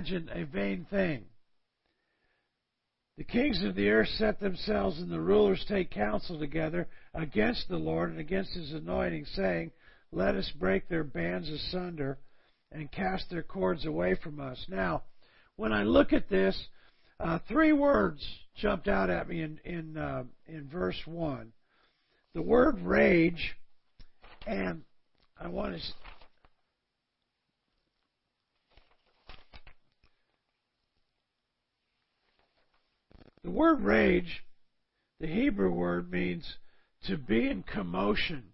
imagine a vain thing. The kings of the earth set themselves, and the rulers take counsel together against the Lord and against his anointing, saying, Let us break their bands asunder and cast their cords away from us. Now, when I look at this, uh, three words jumped out at me in in uh, in verse one. The word rage, and I want to. The word rage, the Hebrew word means to be in commotion,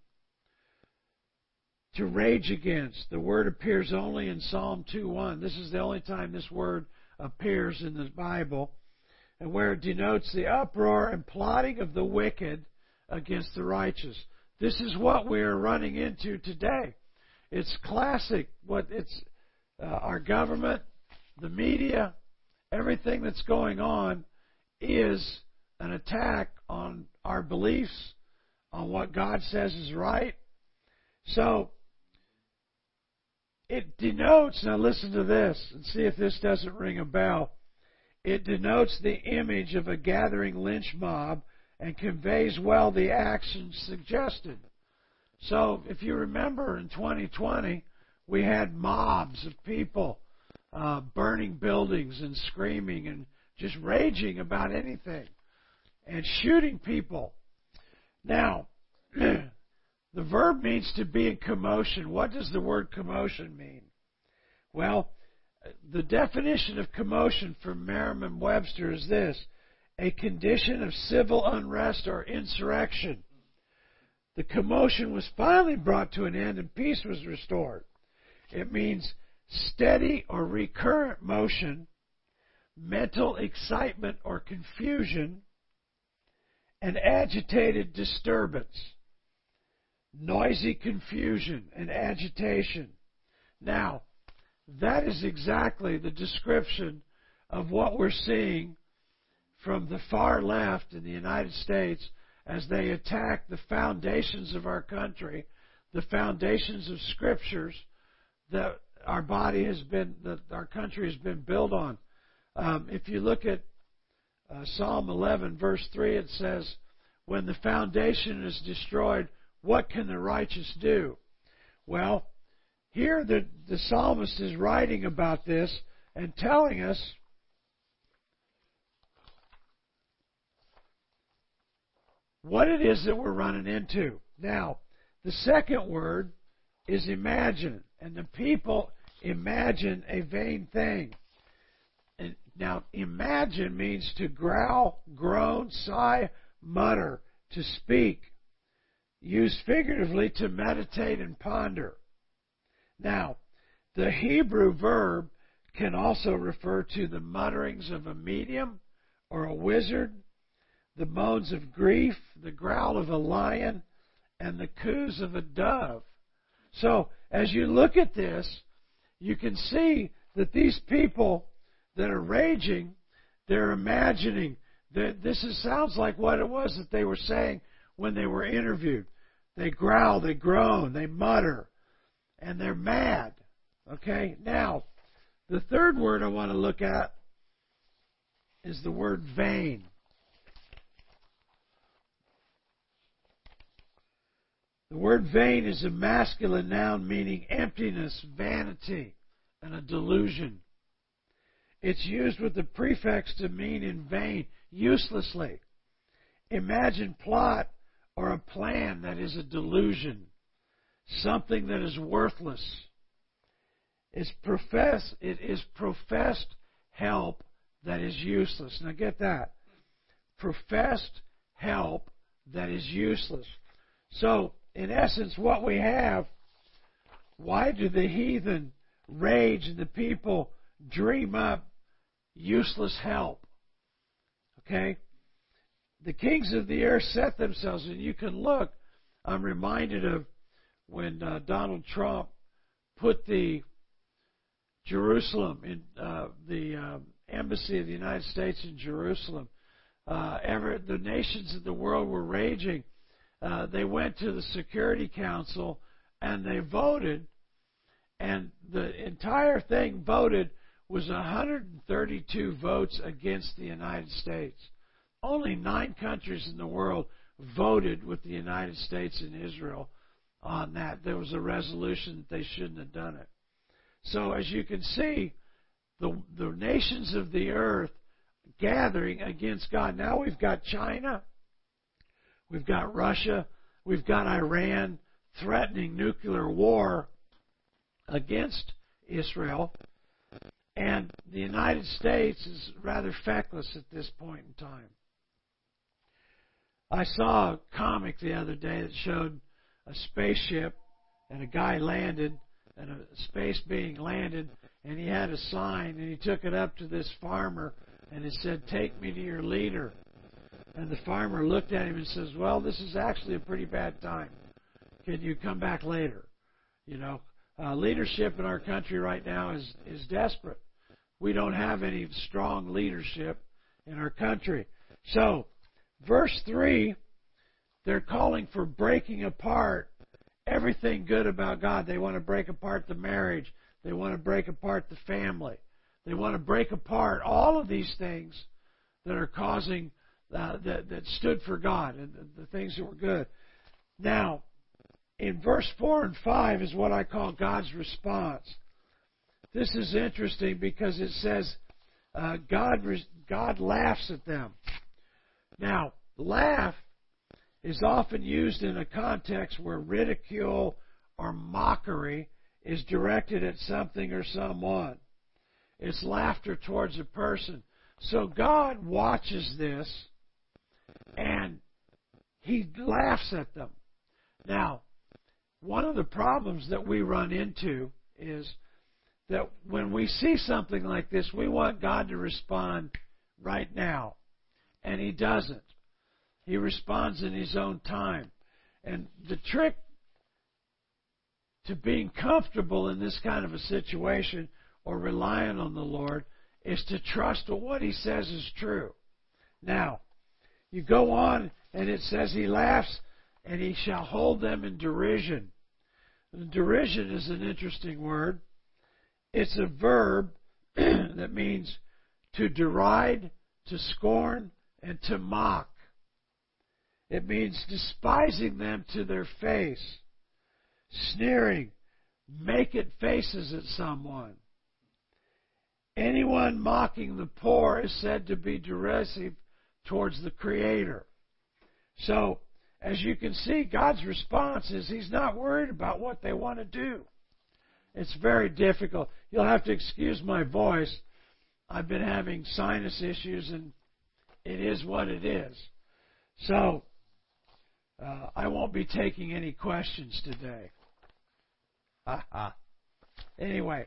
to rage against. The word appears only in Psalm 2:1. This is the only time this word appears in the Bible, and where it denotes the uproar and plotting of the wicked against the righteous. This is what we are running into today. It's classic. What it's uh, our government, the media, everything that's going on is an attack on our beliefs, on what God says is right. So it denotes, now listen to this and see if this doesn't ring a bell. It denotes the image of a gathering lynch mob and conveys well the actions suggested. So if you remember in 2020, we had mobs of people uh, burning buildings and screaming and just raging about anything and shooting people. Now, The verb means to be in commotion. What does the word commotion mean? Well, the definition of commotion from Merriam Webster is this a condition of civil unrest or insurrection. The commotion was finally brought to an end and peace was restored. It means steady or recurrent motion, mental excitement or confusion, and agitated disturbance noisy confusion and agitation. Now, that is exactly the description of what we're seeing from the far left in the United States as they attack the foundations of our country, the foundations of scriptures that our body has been, that our country has been built on. Um, if you look at uh, Psalm 11, verse 3, it says, When the foundation is destroyed, what can the righteous do? Well, here the, the psalmist is writing about this and telling us what it is that we're running into. Now, the second word is imagine, and the people imagine a vain thing. Now, imagine means to growl, groan, sigh, mutter, to speak used figuratively to meditate and ponder. Now, the Hebrew verb can also refer to the mutterings of a medium or a wizard, the moans of grief, the growl of a lion, and the coos of a dove. So, as you look at this, you can see that these people that are raging, they're imagining that this is, sounds like what it was that they were saying when they were interviewed. They growl, they groan, they mutter, and they're mad. Okay? Now, the third word I want to look at is the word vain. The word vain is a masculine noun meaning emptiness, vanity, and a delusion. It's used with the prefix to mean in vain, uselessly. Imagine plot or a plan that is a delusion, something that is worthless. It's profess, it is professed help that is useless. Now get that. Professed help that is useless. So, in essence, what we have, why do the heathen rage and the people dream up useless help? Okay? the kings of the air set themselves, and you can look. I'm reminded of when uh, Donald Trump put the Jerusalem in uh, the uh, embassy of the United States in Jerusalem. Uh, ever the nations of the world were raging. Uh, they went to the Security Council and they voted, and the entire thing voted was 132 votes against the United States. Only nine countries in the world voted with the United States and Israel on that. There was a resolution that they shouldn't have done it. So as you can see, the the nations of the earth gathering against God. Now we've got China, we've got Russia, we've got Iran threatening nuclear war against Israel. And the United States is rather feckless at this point in time. I saw a comic the other day that showed a spaceship and a guy landed and a space being landed and he had a sign and he took it up to this farmer and it said, Take me to your leader. And the farmer looked at him and says, Well, this is actually a pretty bad time. Can you come back later? You know, uh, leadership in our country right now is, is desperate. We don't have any strong leadership in our country. So, verse 3, they're calling for breaking apart everything good about God. They want to break apart the marriage. They want to break apart the family. They want to break apart all of these things that are causing, uh, that, that stood for God and the, the things that were good. Now, in verse 4 and 5 is what I call God's response. This is interesting because it says uh, God, God laughs at them. Now, laugh is often used in a context where ridicule or mockery is directed at something or someone. It's laughter towards a person. So God watches this and he laughs at them. Now, one of the problems that we run into is that when we see something like this, we want God to respond right now. And He doesn't. He responds in His own time. And the trick to being comfortable in this kind of a situation or relying on the Lord is to trust that what He says is true. Now, you go on and it says He laughs and He shall hold them in derision. Derision is an interesting word. It's a verb that means to deride, to scorn, and to mock. It means despising them to their face, sneering, making faces at someone. Anyone mocking the poor is said to be derisive towards the Creator. So, as you can see, God's response is He's not worried about what they want to do. It's very difficult. You'll have to excuse my voice. I've been having sinus issues, and it is what it is. So, uh, I won't be taking any questions today. anyway,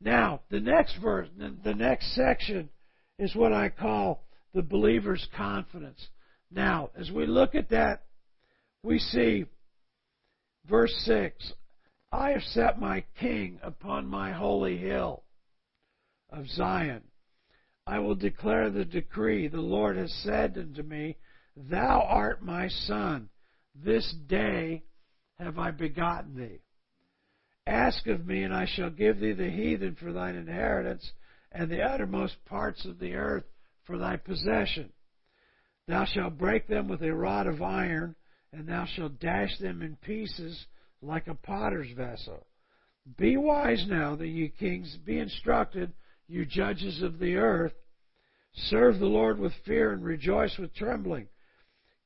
now the next verse, the next section, is what I call the believer's confidence. Now, as we look at that, we see verse 6 I have set my king upon my holy hill of Zion. I will declare the decree. The Lord has said unto me, Thou art my son. This day have I begotten thee. Ask of me, and I shall give thee the heathen for thine inheritance, and the uttermost parts of the earth for thy possession. Thou shalt break them with a rod of iron, and thou shalt dash them in pieces like a potter's vessel. Be wise now, that ye kings, be instructed, you judges of the earth. Serve the Lord with fear and rejoice with trembling.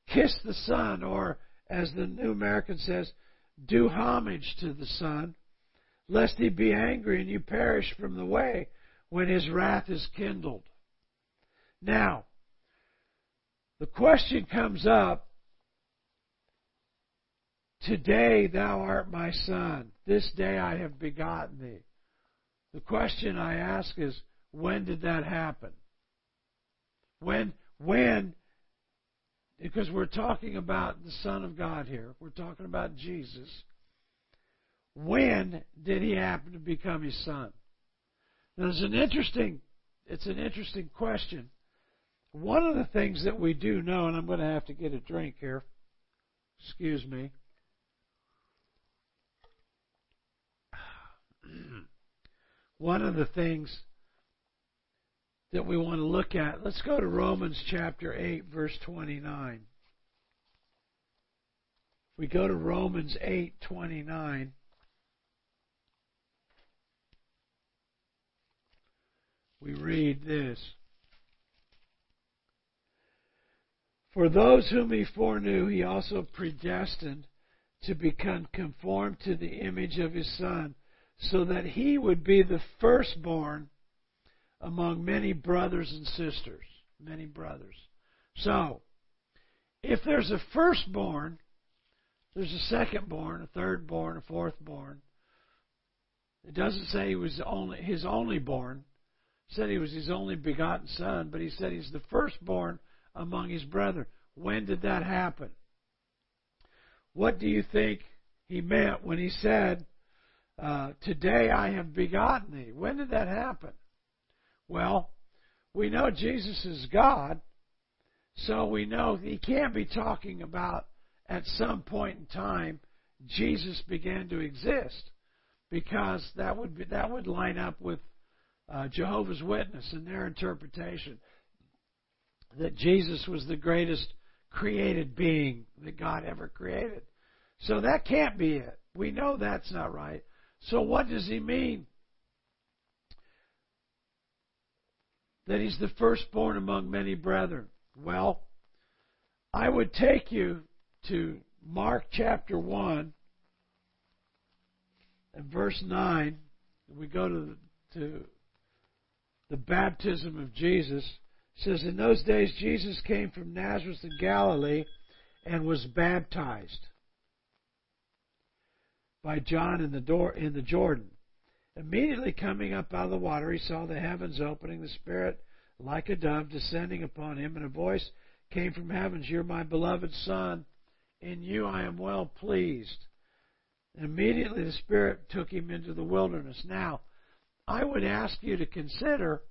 Kiss the Son, or as the New American says, do homage to the Son, lest he be angry and you perish from the way when his wrath is kindled. Now, the question comes up Today thou art my son. This day I have begotten thee. The question I ask is, when did that happen? When, when, because we're talking about the Son of God here. We're talking about Jesus. When did he happen to become his son? Now, there's an interesting, it's an interesting question. One of the things that we do know, and I'm going to have to get a drink here. Excuse me. One of the things that we want to look at, let's go to Romans chapter 8, verse 29. If We go to Romans 8:29. We read this. For those whom he foreknew, he also predestined to become conformed to the image of his Son, so that he would be the firstborn among many brothers and sisters. Many brothers. So, if there's a firstborn, there's a secondborn, a thirdborn, a fourthborn. It doesn't say he was only his only born. It said he was his only begotten son, but he said he's the firstborn among his brethren. When did that happen? What do you think he meant when he said, uh, Today I have begotten thee? When did that happen? Well, we know Jesus is God, so we know he can't be talking about at some point in time Jesus began to exist because that would be, that would line up with uh, Jehovah's Witness and their interpretation that Jesus was the greatest created being that God ever created. So that can't be it. We know that's not right. So what does he mean? That he's the firstborn among many brethren. Well, I would take you to Mark chapter 1 and verse 9. We go to the, to the baptism of Jesus. It says, In those days Jesus came from Nazareth in Galilee and was baptized by John in the door in the Jordan. Immediately coming up out of the water, he saw the heavens opening, the Spirit like a dove descending upon him, and a voice came from heavens, You're my beloved Son, in you I am well pleased. And immediately the Spirit took him into the wilderness. Now, I would ask you to consider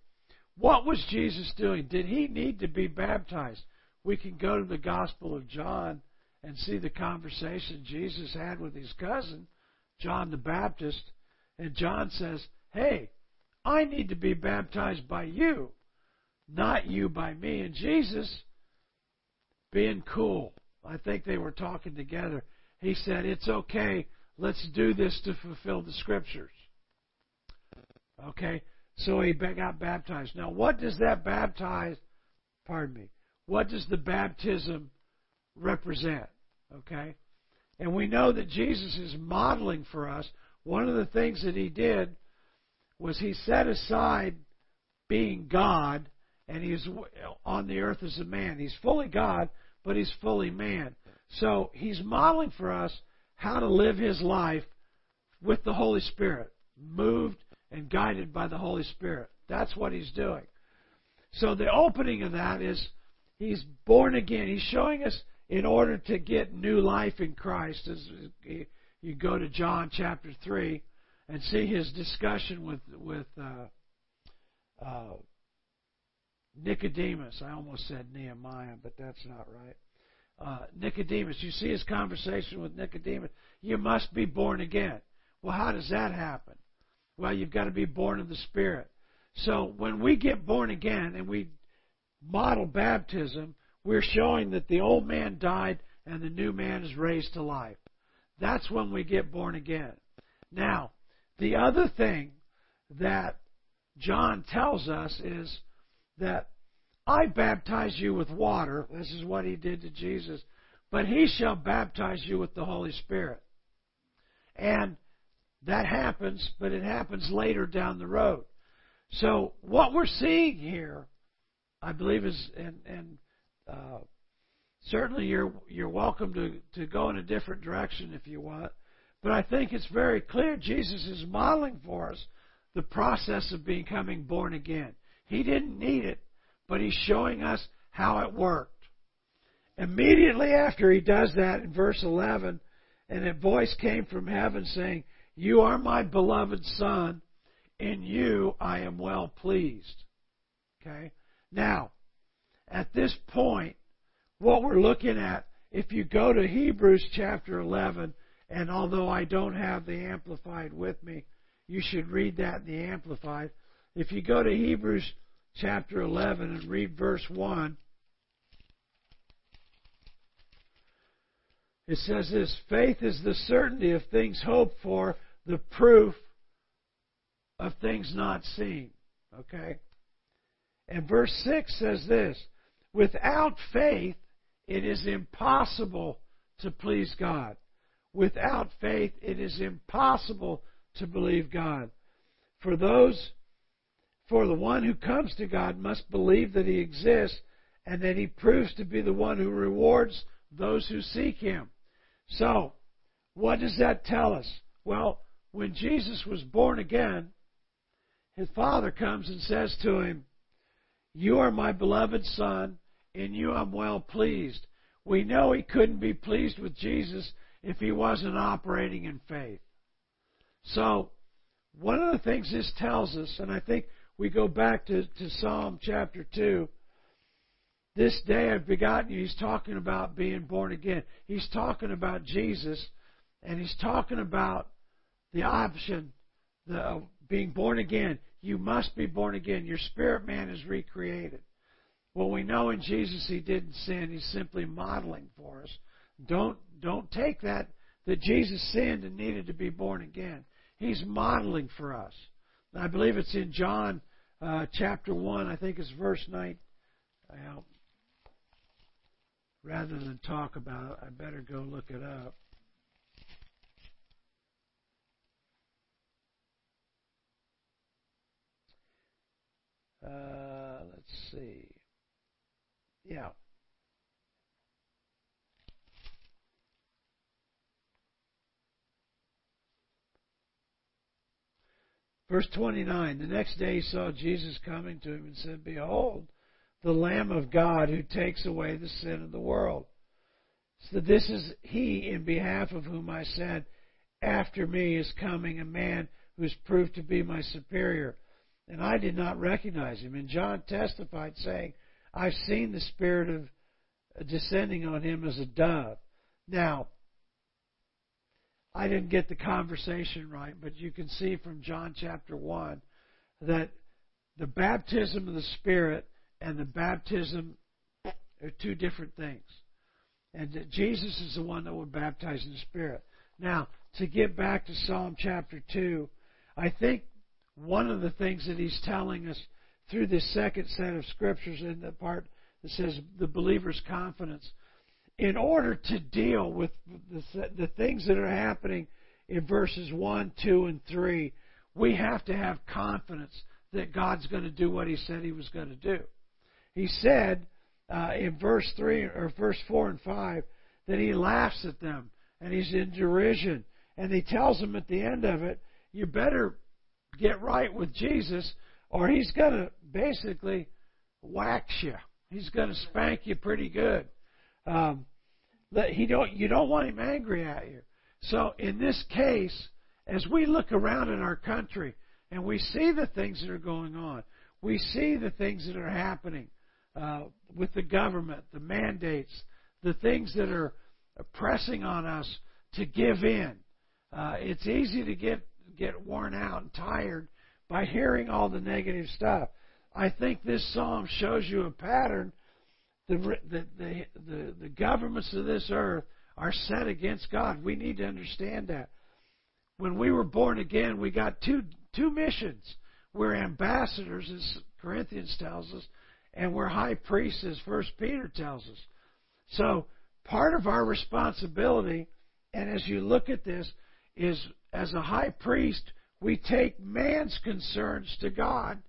what was Jesus doing? Did he need to be baptized? We can go to the Gospel of John and see the conversation Jesus had with his cousin, John the Baptist. And John says, Hey, I need to be baptized by you, not you by me. And Jesus, being cool, I think they were talking together. He said, It's okay. Let's do this to fulfill the scriptures. Okay? So he got baptized. Now, what does that baptize, pardon me, what does the baptism represent? Okay? And we know that Jesus is modeling for us. One of the things that he did was he set aside being God and he's on the earth as a man. He's fully God, but he's fully man. So he's modeling for us how to live his life with the Holy Spirit, moved and guided by the Holy Spirit. That's what he's doing. So the opening of that is he's born again. He's showing us in order to get new life in Christ, as you go to John chapter 3 and see his discussion with, with uh, uh, Nicodemus. I almost said Nehemiah, but that's not right. Uh, Nicodemus, you see his conversation with Nicodemus. You must be born again. Well, how does that happen? Well, you've got to be born of the Spirit. So when we get born again and we model baptism, we're showing that the old man died and the new man is raised to life. That's when we get born again. Now, the other thing that John tells us is that I baptize you with water. This is what he did to Jesus. But he shall baptize you with the Holy Spirit. And that happens, but it happens later down the road. So what we're seeing here, I believe, is and and uh, certainly you're you're welcome to to go in a different direction if you want. But I think it's very clear Jesus is modeling for us the process of becoming born again. He didn't need it, but he's showing us how it worked. Immediately after he does that in verse 11, and a voice came from heaven saying, You are my beloved Son, in you I am well pleased. Okay? Now, at this point, what we're looking at, if you go to Hebrews chapter 11, and although I don't have the Amplified with me, you should read that in the Amplified. If you go to Hebrews chapter 11 and read verse 1, it says this faith is the certainty of things hoped for, the proof of things not seen. Okay? And verse 6 says this Without faith, it is impossible to please God. Without faith, it is impossible to believe God. For those, for the one who comes to God must believe that He exists and that He proves to be the one who rewards those who seek Him. So, what does that tell us? Well, when Jesus was born again, his father comes and says to him, You are my beloved son, in you I'm well pleased. We know he couldn't be pleased with Jesus if he wasn't operating in faith. So, one of the things this tells us, and I think we go back to, to Psalm chapter 2, this day I've begotten you. He's talking about being born again. He's talking about Jesus, and he's talking about the option of being born again. You must be born again. Your spirit man is recreated. Well, we know in Jesus he didn't sin. He's simply modeling for us. Don't don't take that that Jesus sinned and needed to be born again. He's modeling for us. I believe it's in John uh, chapter one. I think it's verse nine. Well, rather than talk about it, I better go look it up. Uh, let's see. Yeah. Verse 29 The next day he saw Jesus coming to him and said, Behold, the Lamb of God who takes away the sin of the world. So this is he in behalf of whom I said, After me is coming a man who is proved to be my superior. And I did not recognize him. And John testified, saying, I've seen the Spirit of uh, descending on him as a dove. Now, I didn't get the conversation right, but you can see from John chapter 1 that the baptism of the Spirit and the baptism are two different things. And that Jesus is the one that would baptize in the Spirit. Now, to get back to Psalm chapter 2, I think one of the things that he's telling us through this second set of scriptures in the part that says the believer's confidence, in order to deal with the, the things that are happening in verses 1, 2, and 3, we have to have confidence that God's going to do what He said He was going to do. He said uh, in verse 3 or verse 4 and 5 that He laughs at them and He's in derision. And He tells them at the end of it, you better get right with Jesus or He's going to basically wax you. He's going to spank you pretty good. Um, he don't, you don't want him angry at you. So in this case, as we look around in our country and we see the things that are going on, we see the things that are happening uh, with the government, the mandates, the things that are pressing on us to give in. Uh, it's easy to get get worn out and tired by hearing all the negative stuff. I think this psalm shows you a pattern. The, the, the, the, the governments of this earth are set against God. We need to understand that. When we were born again, we got two, two missions. We're ambassadors, as Corinthians tells us, and we're high priests, as First Peter tells us. So, part of our responsibility, and as you look at this, is as a high priest, we take man's concerns to God,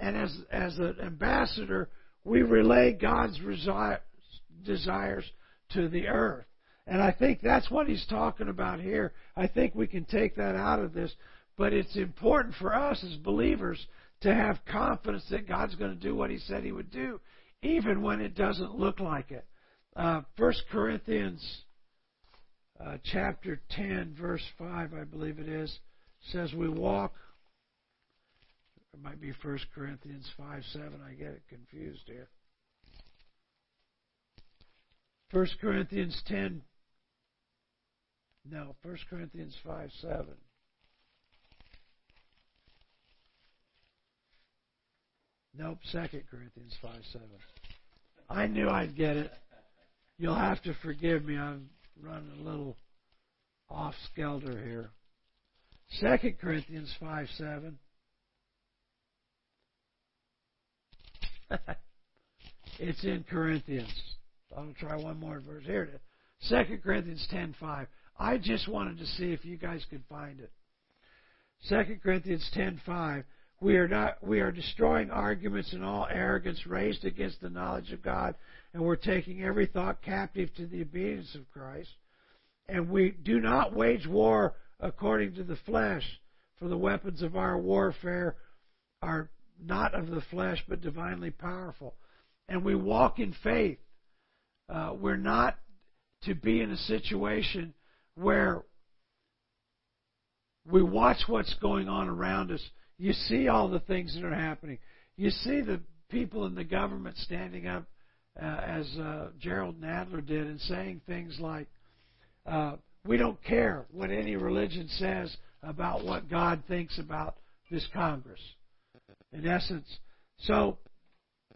and as as an ambassador, we relay God's desires to the earth. And I think that's what he's talking about here. I think we can take that out of this, but it's important for us as believers to have confidence that God's going to do what he said he would do, even when it doesn't look like it. Uh, 1 Corinthians uh, chapter 10, verse 5, I believe it is says we walk. It might be 1 Corinthians 5 7. I get it confused here. 1 Corinthians 10. No, 1 Corinthians 5 7. Nope, 2 Corinthians 5 7. I knew I'd get it. You'll have to forgive me. I'm running a little off skelter here. Second Corinthians 5 7. it's in Corinthians. I'll try one more verse. Here it is. Second Corinthians ten five. I just wanted to see if you guys could find it. Second Corinthians ten five. We are not we are destroying arguments and all arrogance raised against the knowledge of God, and we're taking every thought captive to the obedience of Christ. And we do not wage war according to the flesh, for the weapons of our warfare are not of the flesh, but divinely powerful. And we walk in faith. Uh, we're not to be in a situation where we watch what's going on around us. You see all the things that are happening. You see the people in the government standing up, uh, as uh, Jerrold Nadler did, and saying things like, uh, "We don't care what any religion says about what God thinks about this Congress." In essence, so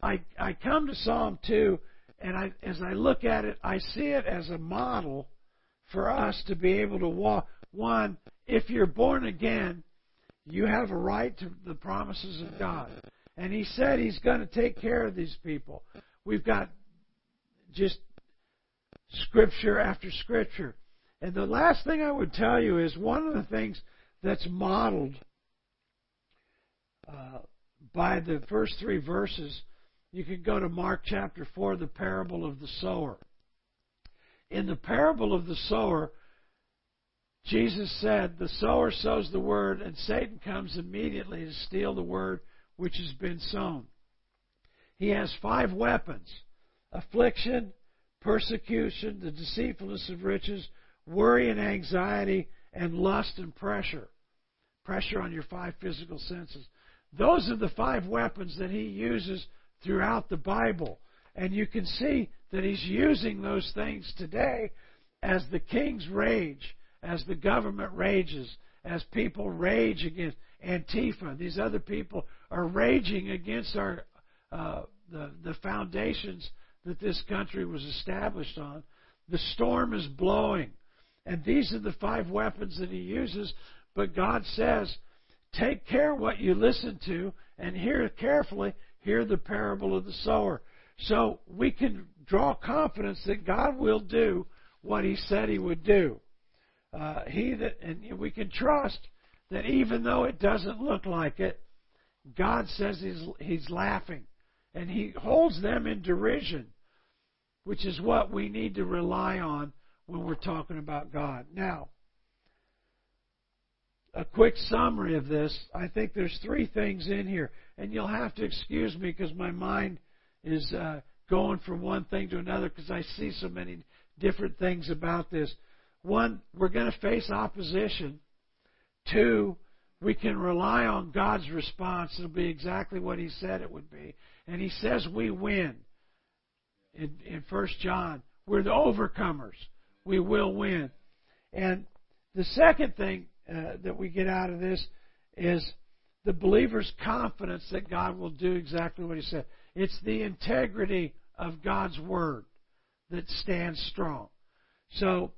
I I come to Psalm two and I, as I look at it, I see it as a model for us to be able to walk. One, if you're born again, you have a right to the promises of God. And He said He's going to take care of these people. We've got just scripture after scripture. And the last thing I would tell you is one of the things that's modeled uh, by the first three verses you can go to Mark chapter 4, the parable of the sower. In the parable of the sower, Jesus said, The sower sows the word, and Satan comes immediately to steal the word which has been sown. He has five weapons affliction, persecution, the deceitfulness of riches, worry and anxiety, and lust and pressure. Pressure on your five physical senses. Those are the five weapons that he uses throughout the Bible. And you can see that he's using those things today as the kings rage, as the government rages, as people rage against Antifa. These other people are raging against our uh, the the foundations that this country was established on. The storm is blowing, and these are the five weapons that he uses. But God says, take care what you listen to and hear carefully hear the parable of the sower. So we can draw confidence that God will do what He said He would do. Uh, he that, and we can trust that even though it doesn't look like it, God says He's He's laughing, and He holds them in derision, which is what we need to rely on when we're talking about God. Now, a quick summary of this. I think there's three things in here and you'll have to excuse me because my mind is uh, going from one thing to another because I see so many different things about this. One, we're going to face opposition. Two, we can rely on God's response. It'll be exactly what He said it would be. And He says we win. In, in 1 John, we're the overcomers. We will win. And the second thing uh, that we get out of this is the believer's confidence that God will do exactly what He said. It's the integrity of God's Word that stands strong. So,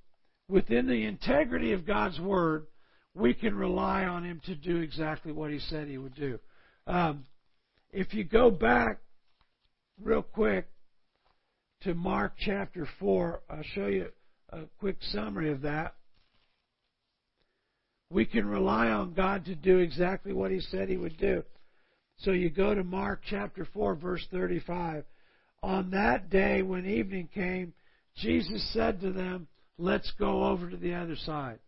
within the integrity of God's Word, we can rely on Him to do exactly what He said He would do. Um, if you go back real quick to Mark chapter 4, I'll show you a quick summary of that we can rely on God to do exactly what He said He would do. So you go to Mark chapter 4, verse 35. On that day when evening came, Jesus said to them, Let's go over to the other side.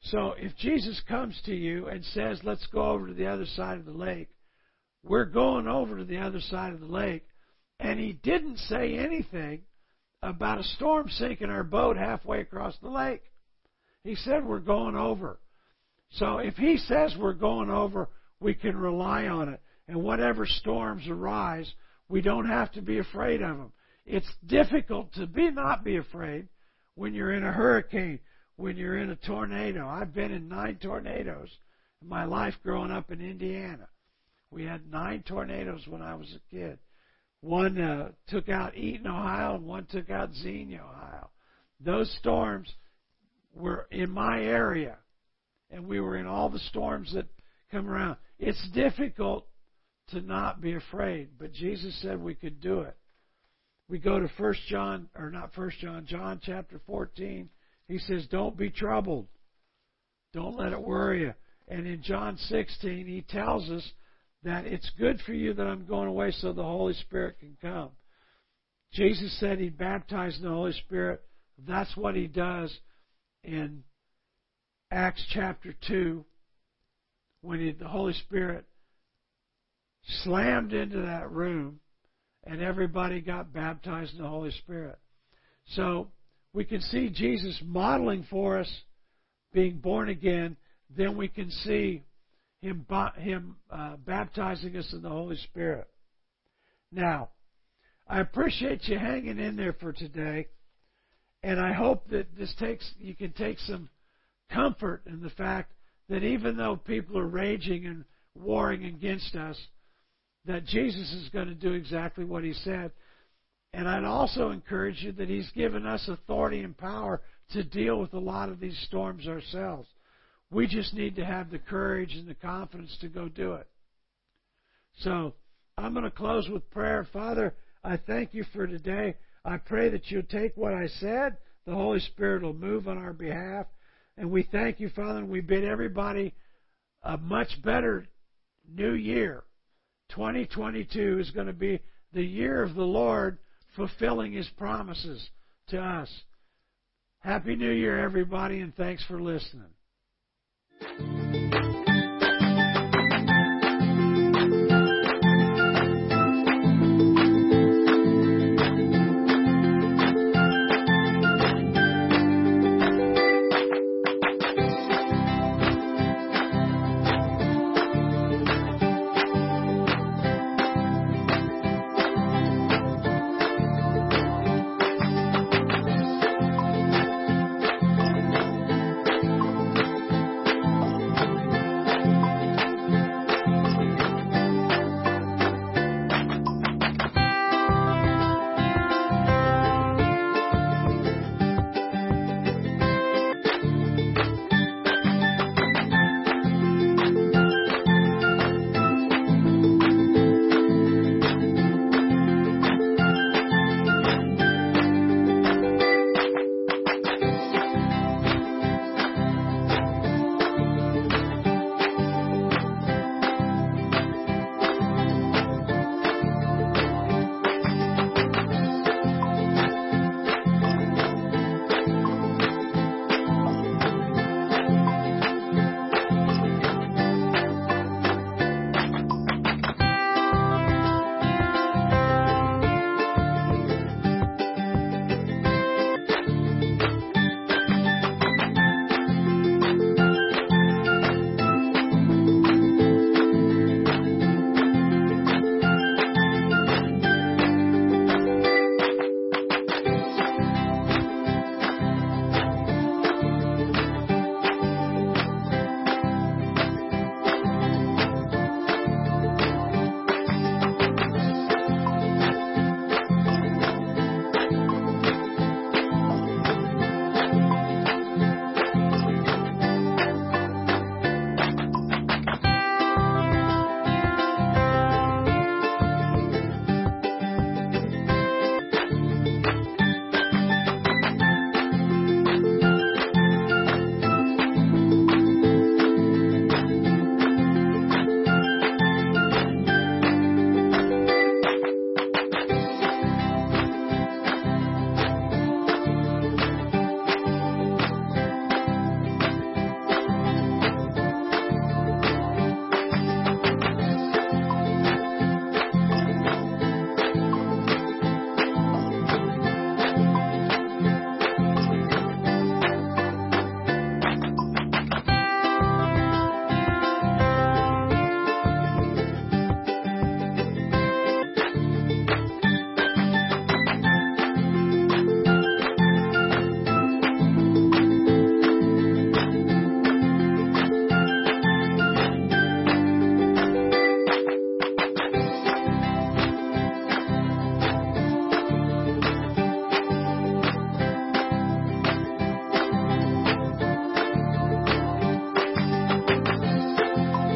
So if Jesus comes to you and says, Let's go over to the other side of the lake, we're going over to the other side of the lake. And he didn't say anything about a storm sinking our boat halfway across the lake. He said, We're going over. So if he says we're going over, we can rely on it. And whatever storms arise, we don't have to be afraid of them. It's difficult to be not be afraid when you're in a hurricane, when you're in a tornado. I've been in nine tornadoes in my life growing up in Indiana. We had nine tornadoes when I was a kid. One uh, took out Eaton, Ohio, and one took out Xenia, Ohio. Those storms were in my area, and we were in all the storms that come around. It's difficult to not be afraid, but Jesus said we could do it. We go to First John, or not First John, John chapter 14. He says, "Don't be troubled. Don't let it worry you." And in John 16, he tells us that it's good for you that I'm going away so the Holy Spirit can come. Jesus said he'd baptize in the Holy Spirit. That's what he does in Acts chapter 2 when he, the Holy Spirit slammed into that room and everybody got baptized in the Holy Spirit. So we can see Jesus modeling for us being born again. Then we can see him, him uh, baptizing us in the Holy Spirit. Now, I appreciate you hanging in there for today, and I hope that this takes you can take some comfort in the fact that even though people are raging and warring against us, that Jesus is going to do exactly what he said. And I'd also encourage you that he's given us authority and power to deal with a lot of these storms ourselves. We just need to have the courage and the confidence to go do it. So I'm going to close with prayer. Father, I thank you for today. I pray that you'll take what I said. The Holy Spirit will move on our behalf. And we thank you, Father, and we bid everybody a much better new year. 2022 is going to be the year of the Lord fulfilling His promises to us. Happy New Year, everybody, and thanks for listening. Thank you.